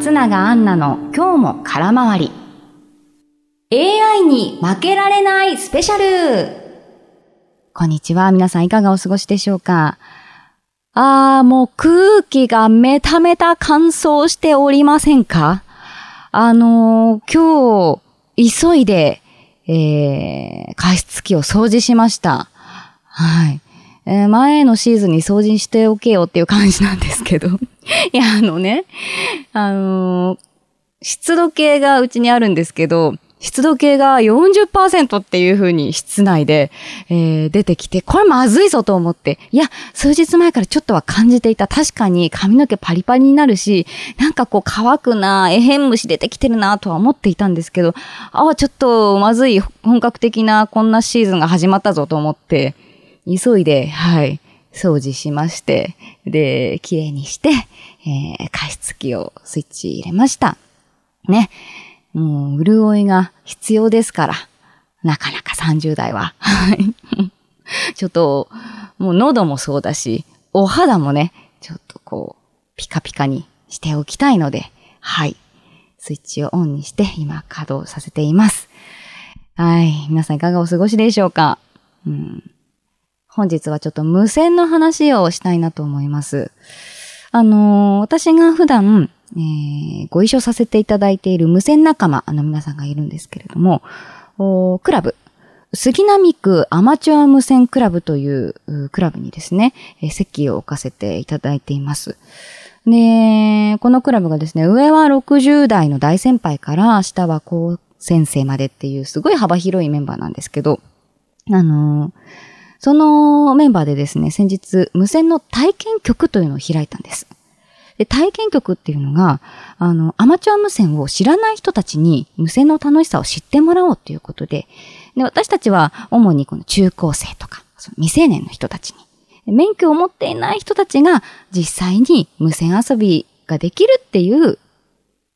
松永アンナの今日も空回り。AI に負けられないスペシャルこんにちは。皆さんいかがお過ごしでしょうか？あー、もう空気がめためた乾燥しておりませんか？あのー、今日、急いで、えー、加湿器を掃除しました。はい。えー、前のシーズンに掃除しておけよっていう感じなんですけど。いや、あのね、あのー、湿度計がうちにあるんですけど、湿度計が40%っていう風に室内で、えー、出てきて、これまずいぞと思って、いや、数日前からちょっとは感じていた。確かに髪の毛パリパリになるし、なんかこう乾くな、えへん虫出てきてるなとは思っていたんですけど、ああ、ちょっとまずい本格的なこんなシーズンが始まったぞと思って、急いで、はい、掃除しまして、で、綺麗にして、えー、加湿器をスイッチ入れました。ね。もう、潤いが必要ですから。なかなか30代は。はい。ちょっと、もう喉もそうだし、お肌もね、ちょっとこう、ピカピカにしておきたいので、はい。スイッチをオンにして今稼働させています。はい。皆さんいかがお過ごしでしょうか、うん、本日はちょっと無線の話をしたいなと思います。あのー、私が普段、えー、ご一緒させていただいている無線仲間の皆さんがいるんですけれども、クラブ、杉並区アマチュア無線クラブというクラブにですね、えー、席を置かせていただいています。で、このクラブがですね、上は60代の大先輩から下は高先生までっていうすごい幅広いメンバーなんですけど、あのー、そのメンバーでですね、先日無線の体験局というのを開いたんです。で、体験局っていうのが、あの、アマチュア無線を知らない人たちに無線の楽しさを知ってもらおうということで、で、私たちは主にこの中高生とか、その未成年の人たちに、免許を持っていない人たちが実際に無線遊びができるっていう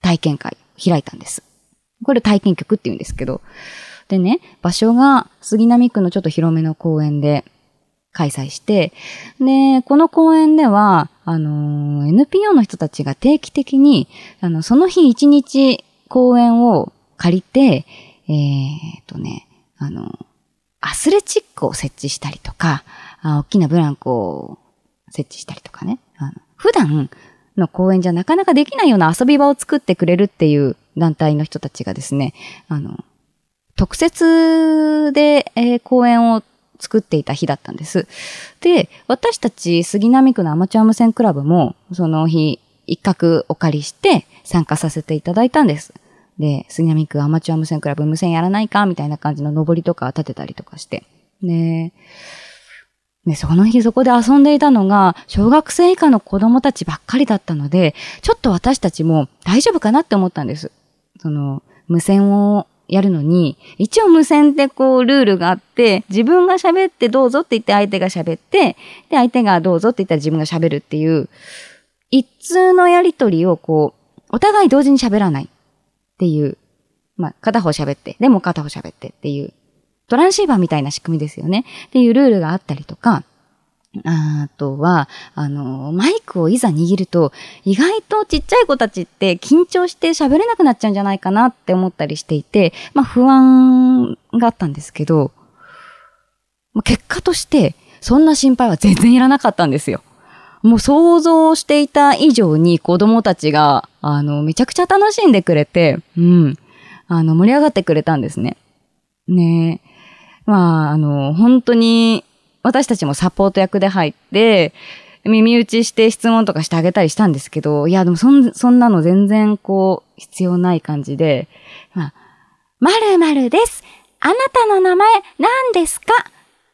体験会を開いたんです。これ体験局って言うんですけど。でね、場所が杉並区のちょっと広めの公園で、開催して、で、この公演では、あの、NPO の人たちが定期的に、あの、その日一日公演を借りて、えー、っとね、あの、アスレチックを設置したりとか、あ大きなブランコを設置したりとかね。あの普段の公演じゃなかなかできないような遊び場を作ってくれるっていう団体の人たちがですね、あの、特設で、えー、公演を作っていた日だったんです。で、私たち杉並区のアマチュア無線クラブも、その日、一角お借りして参加させていただいたんです。で、杉並区アマチュア無線クラブ無線やらないか？みたいな感じの登りとか立てたりとかして。で、ね、その日そこで遊んでいたのが、小学生以下の子供たちばっかりだったので、ちょっと私たちも大丈夫かなって思ったんです。その、無線をやるのに、一応無線ってこうルールがあって、自分が喋ってどうぞって言って相手が喋って、で、相手がどうぞって言ったら自分が喋るっていう、一通のやりとりをこう、お互い同時に喋らないっていう、まあ、片方喋って、でも片方喋ってっていう、トランシーバーみたいな仕組みですよね。っていうルールがあったりとか、あとは、あの、マイクをいざ握ると、意外とちっちゃい子たちって緊張して喋れなくなっちゃうんじゃないかなって思ったりしていて、まあ不安があったんですけど、結果として、そんな心配は全然いらなかったんですよ。もう想像していた以上に子供たちが、あの、めちゃくちゃ楽しんでくれて、うん、あの、盛り上がってくれたんですね。ねまあ、あの、本当に、私たちもサポート役で入って、耳打ちして質問とかしてあげたりしたんですけど、いや、でもそん、そんなの全然こう、必要ない感じで、まあ、〇〇です。あなたの名前何ですか？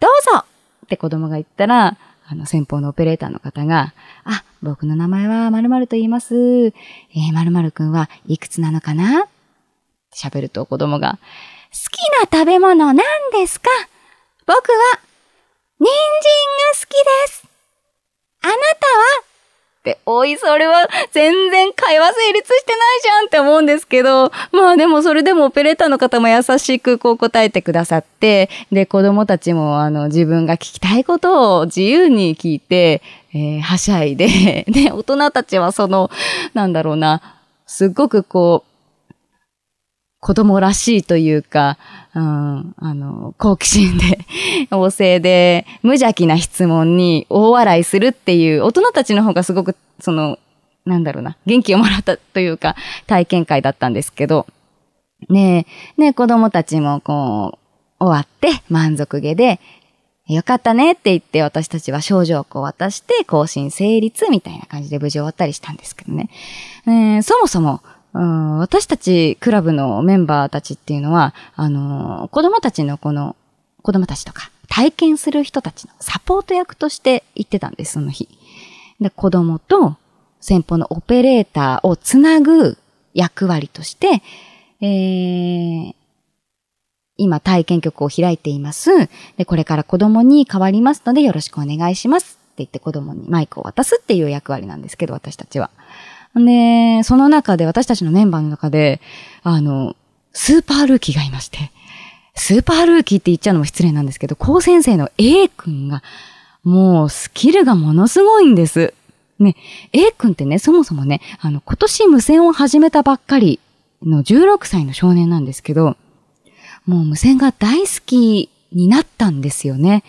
どうぞって子供が言ったら、あの、先方のオペレーターの方が、あ、僕の名前は〇〇と言います。えー、〇〇くんはいくつなのかな？喋ると子供が、好きな食べ物何ですか？僕は人参が好きです。あなたは？って、おい、それは全然会話成立してないじゃんって思うんですけど、まあでもそれでもオペレーターの方も優しくこう答えてくださって、で、子供たちもあの自分が聞きたいことを自由に聞いて、えー、はしゃいで、で、大人たちはその、なんだろうな、すっごくこう、子供らしいというか、うん、あの、好奇心で、旺盛で、無邪気な質問に大笑いするっていう、大人たちの方がすごく、その、なんだろうな、元気をもらったというか、体験会だったんですけど、ねえ、ねえ、子供たちもこう、終わって満足げで、よかったねって言って私たちは症状を渡して更新成立みたいな感じで無事終わったりしたんですけどね。えー、そもそも、うん、私たちクラブのメンバーたちっていうのは、あのー、子供たちのこの、子供たちとか体験する人たちのサポート役として行ってたんです、その日。で、子供と先方のオペレーターをつなぐ役割として、えー、今体験局を開いています。で、これから子供に変わりますのでよろしくお願いします。って言って子供にマイクを渡すっていう役割なんですけど、私たちは。で、その中で私たちのメンバーの中で、あの、スーパールーキーがいまして、スーパールーキーって言っちゃうのも失礼なんですけど、高先生の A 君が、もうスキルがものすごいんです。ね、A 君ってね、そもそもね、あの、今年無線を始めたばっかりの16歳の少年なんですけど、もう無線が大好きになったんですよね。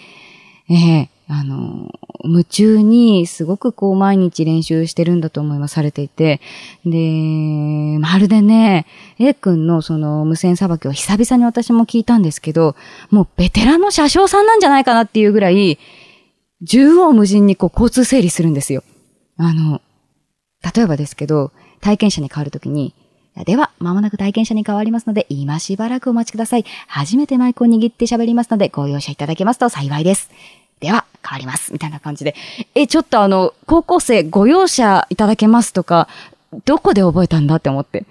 ええ、あの、夢中にすごくこう毎日練習してるんだと思います、されていて。で、まるでね、A 君のその無線さばきを久々に私も聞いたんですけど、もうベテランの車掌さんなんじゃないかなっていうぐらい、縦横無尽にこう交通整理するんですよ。あの、例えばですけど、体験者に変わるときに、では、まもなく体験者に変わりますので、今しばらくお待ちください。初めてマイクを握って喋りますので、ご容赦いただけますと幸いです。では、変わります。みたいな感じで。え、ちょっとあの、高校生ご容赦いただけますとか、どこで覚えたんだって思って。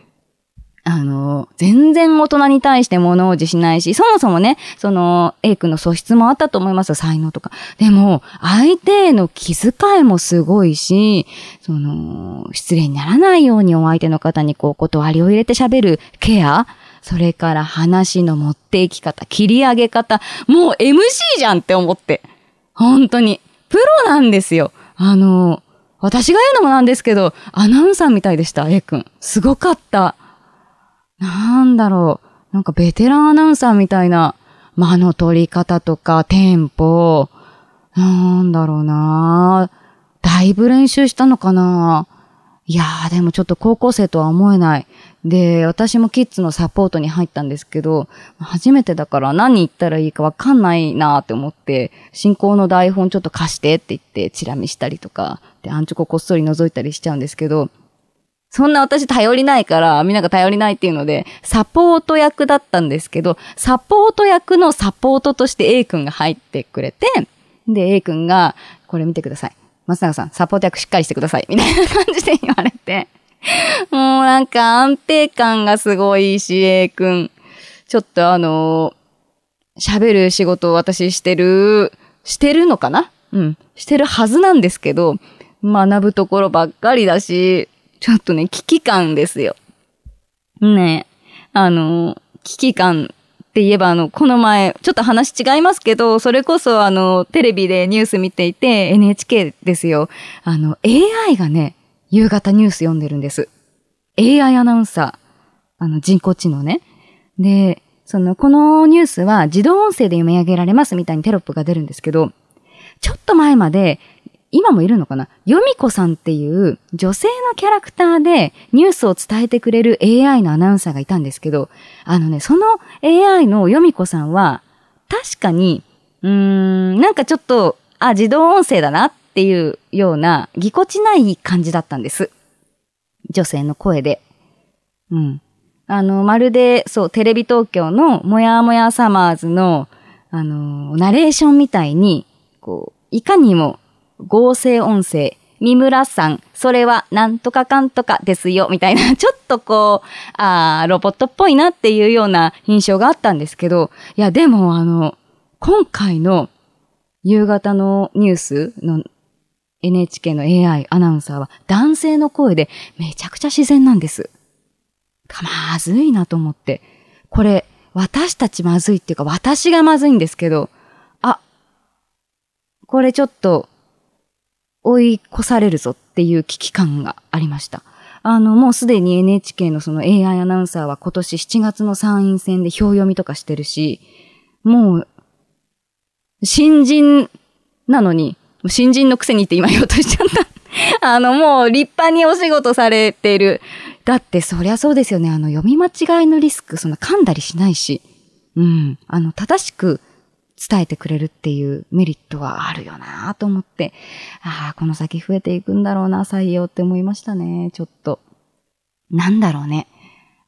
あの、全然大人に対して物おじしないし、そもそもね、その、A 君の素質もあったと思いますよ、才能とか。でも、相手への気遣いもすごいし、その、失礼にならないようにお相手の方にこう、断りを入れて喋るケアそれから話の持っていき方、切り上げ方、もう MC じゃんって思って。本当に。プロなんですよ。あの、私が言うのもなんですけど、アナウンサーみたいでした、A 君。すごかった。なんだろう。なんかベテランアナウンサーみたいな間の取り方とかテンポ。なんだろうなだいぶ練習したのかないやーでもちょっと高校生とは思えない。で、私もキッズのサポートに入ったんですけど、初めてだから何言ったらいいかわかんないなーって思って、進行の台本ちょっと貸してって言ってチラ見したりとか、で、アンチョコこっそり覗いたりしちゃうんですけど、そんな私頼りないから、みんなが頼りないっていうので、サポート役だったんですけど、サポート役のサポートとして A 君が入ってくれて、で、A 君が、これ見てください。松永さん、サポート役しっかりしてください。みたいな感じで言われて。もうなんか安定感がすごいし、A 君。ちょっとあの喋る仕事を私してる、してるのかな？うん。してるはずなんですけど、学ぶところばっかりだし、ちょっとね、危機感ですよ。ねあの、危機感って言えば、あの、この前、ちょっと話違いますけど、それこそあの、テレビでニュース見ていて、NHK ですよ。あの、AI がね、夕方ニュース読んでるんです。AI アナウンサー。あの、人工知能ね。で、その、このニュースは自動音声で読み上げられますみたいにテロップが出るんですけど、ちょっと前まで今もいるのかな？ヨミコさんっていう女性のキャラクターでニュースを伝えてくれる AI のアナウンサーがいたんですけど、あのね、その AI のヨミコさんは、確かに、うーん、なんかちょっと、あ、自動音声だなっていうような、ぎこちない感じだったんです。女性の声で。うん。あの、まるで、そう、テレビ東京のもやもやサマーズの、あの、ナレーションみたいに、こう、いかにも合成音声、三村さん、それはなんとかかんとかですよ、みたいな、ちょっとこう、あロボットっぽいなっていうような印象があったんですけど、いや、でもあの、今回の夕方のニュースの NHK の AI アナウンサーは男性の声でめちゃくちゃ自然なんです。まずいなと思って。これ、私たちまずいっていうか私がまずいんですけど、あ、これちょっと追い越されるぞっていう危機感がありました。あの、もうすでに NHK のその AI アナウンサーは今年7月の参院選で票読みとかしてるし、もう、新人なのに、新人のくせにって今言おうとしちゃった。あの、もう立派にお仕事されてる。だってそりゃそうですよね。あの、読み間違いのリスク、そんな噛んだりしないし。うん。あの、正しく伝えてくれるっていうメリットはあるよなと思って、ああ、この先増えていくんだろうな、採用って思いましたね、ちょっと。なんだろうね。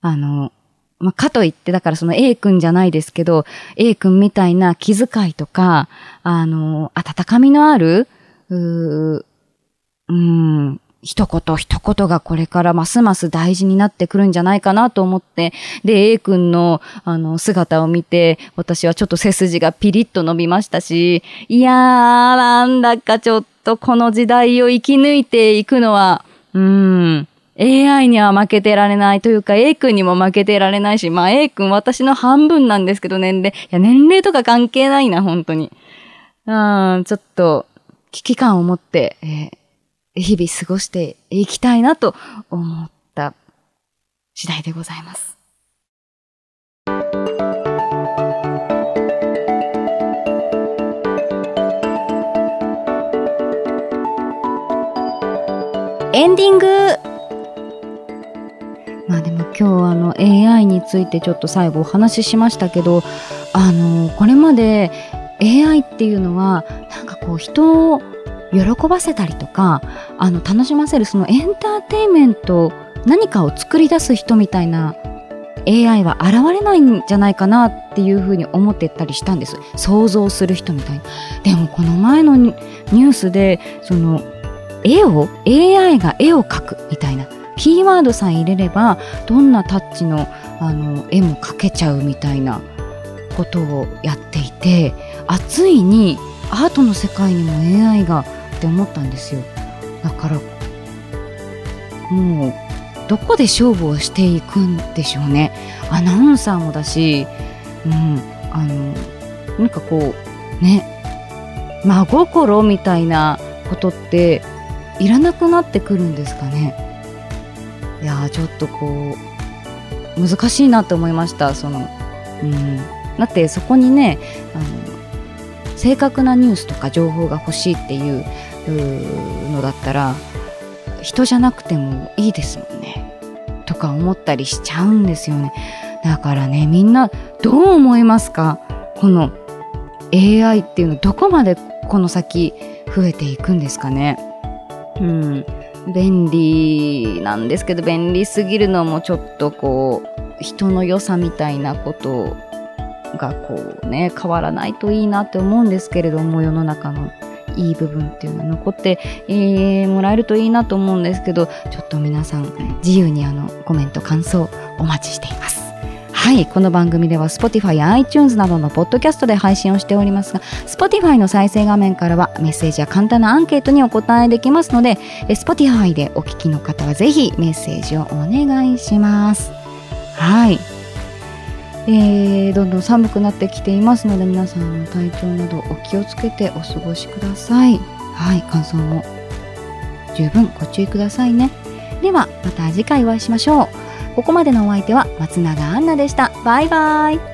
あの、まあ、かといって、だからその A 君じゃないですけど、A 君みたいな気遣いとか、あの、温かみのある、うー、うん、一言一言がこれからますます大事になってくるんじゃないかなと思って、で、A 君のあの姿を見て、私はちょっと背筋がピリッと伸びましたし、いやー、なんだかちょっとこの時代を生き抜いていくのは、うん、AI には負けてられないというか A 君にも負けてられないし、まあ A 君私の半分なんですけど年齢。いや年齢とか関係ないな、本当に。うん、ちょっと危機感を持って、えー日々過ごしていきたいなと思った次第でございます。エンディングまあでも今日あの AI についてちょっと最後お話ししましたけど、あの、これまで AI っていうのはなんかこう人を喜ばせたりとかあの楽しませるそのエンターテインメント何かを作り出す人みたいな AI は現れないんじゃないかなっていうふうに思ってたりしたんです。想像する人みたいな。でもこの前のニュースでその絵を AI が絵を描くみたいなキーワードさえ入れればどんなタッチのあの絵も描けちゃうみたいなことをやっていてあついにアートの世界にも AI がって思ったんですよ。だからもうどこで勝負をしていくんでしょうね。アナウンサーもだしうんあのなんかこうね真心みたいなことっていらなくなってくるんですかね。いやちょっとこう難しいなって思いました。そのうん。だってそこにねあの正確なニュースとか情報が欲しいっていうのだったら人じゃなくてもいいですもんね。とか思ったりしちゃうんですよね。だからねみんなどう思いますか？この AI っていうのどこまでこの先増えていくんですかね？うん。便利なんですけど便利すぎるのもちょっとこう人の良さみたいなことがこうね変わらないといいなって思うんですけれども世の中の。いい部分っていうのは残って、えー、もらえるといいなと思うんですけどちょっと皆さん自由にあのコメント感想お待ちしていますはい。この番組では Spotify や iTunes などのポッドキャストで配信をしておりますが、Spotify の再生画面からはメッセージや簡単なアンケートにお答えできますので、Spotify でお聞きの方はぜひメッセージをお願いします。はい。えー、どんどん寒くなってきていますので皆さんの体調などお気をつけてお過ごしください。はい感想も十分ご注意くださいね。ではまた次回お会いしましょう。ここまでのお相手は松永杏奈でした。バイバイ。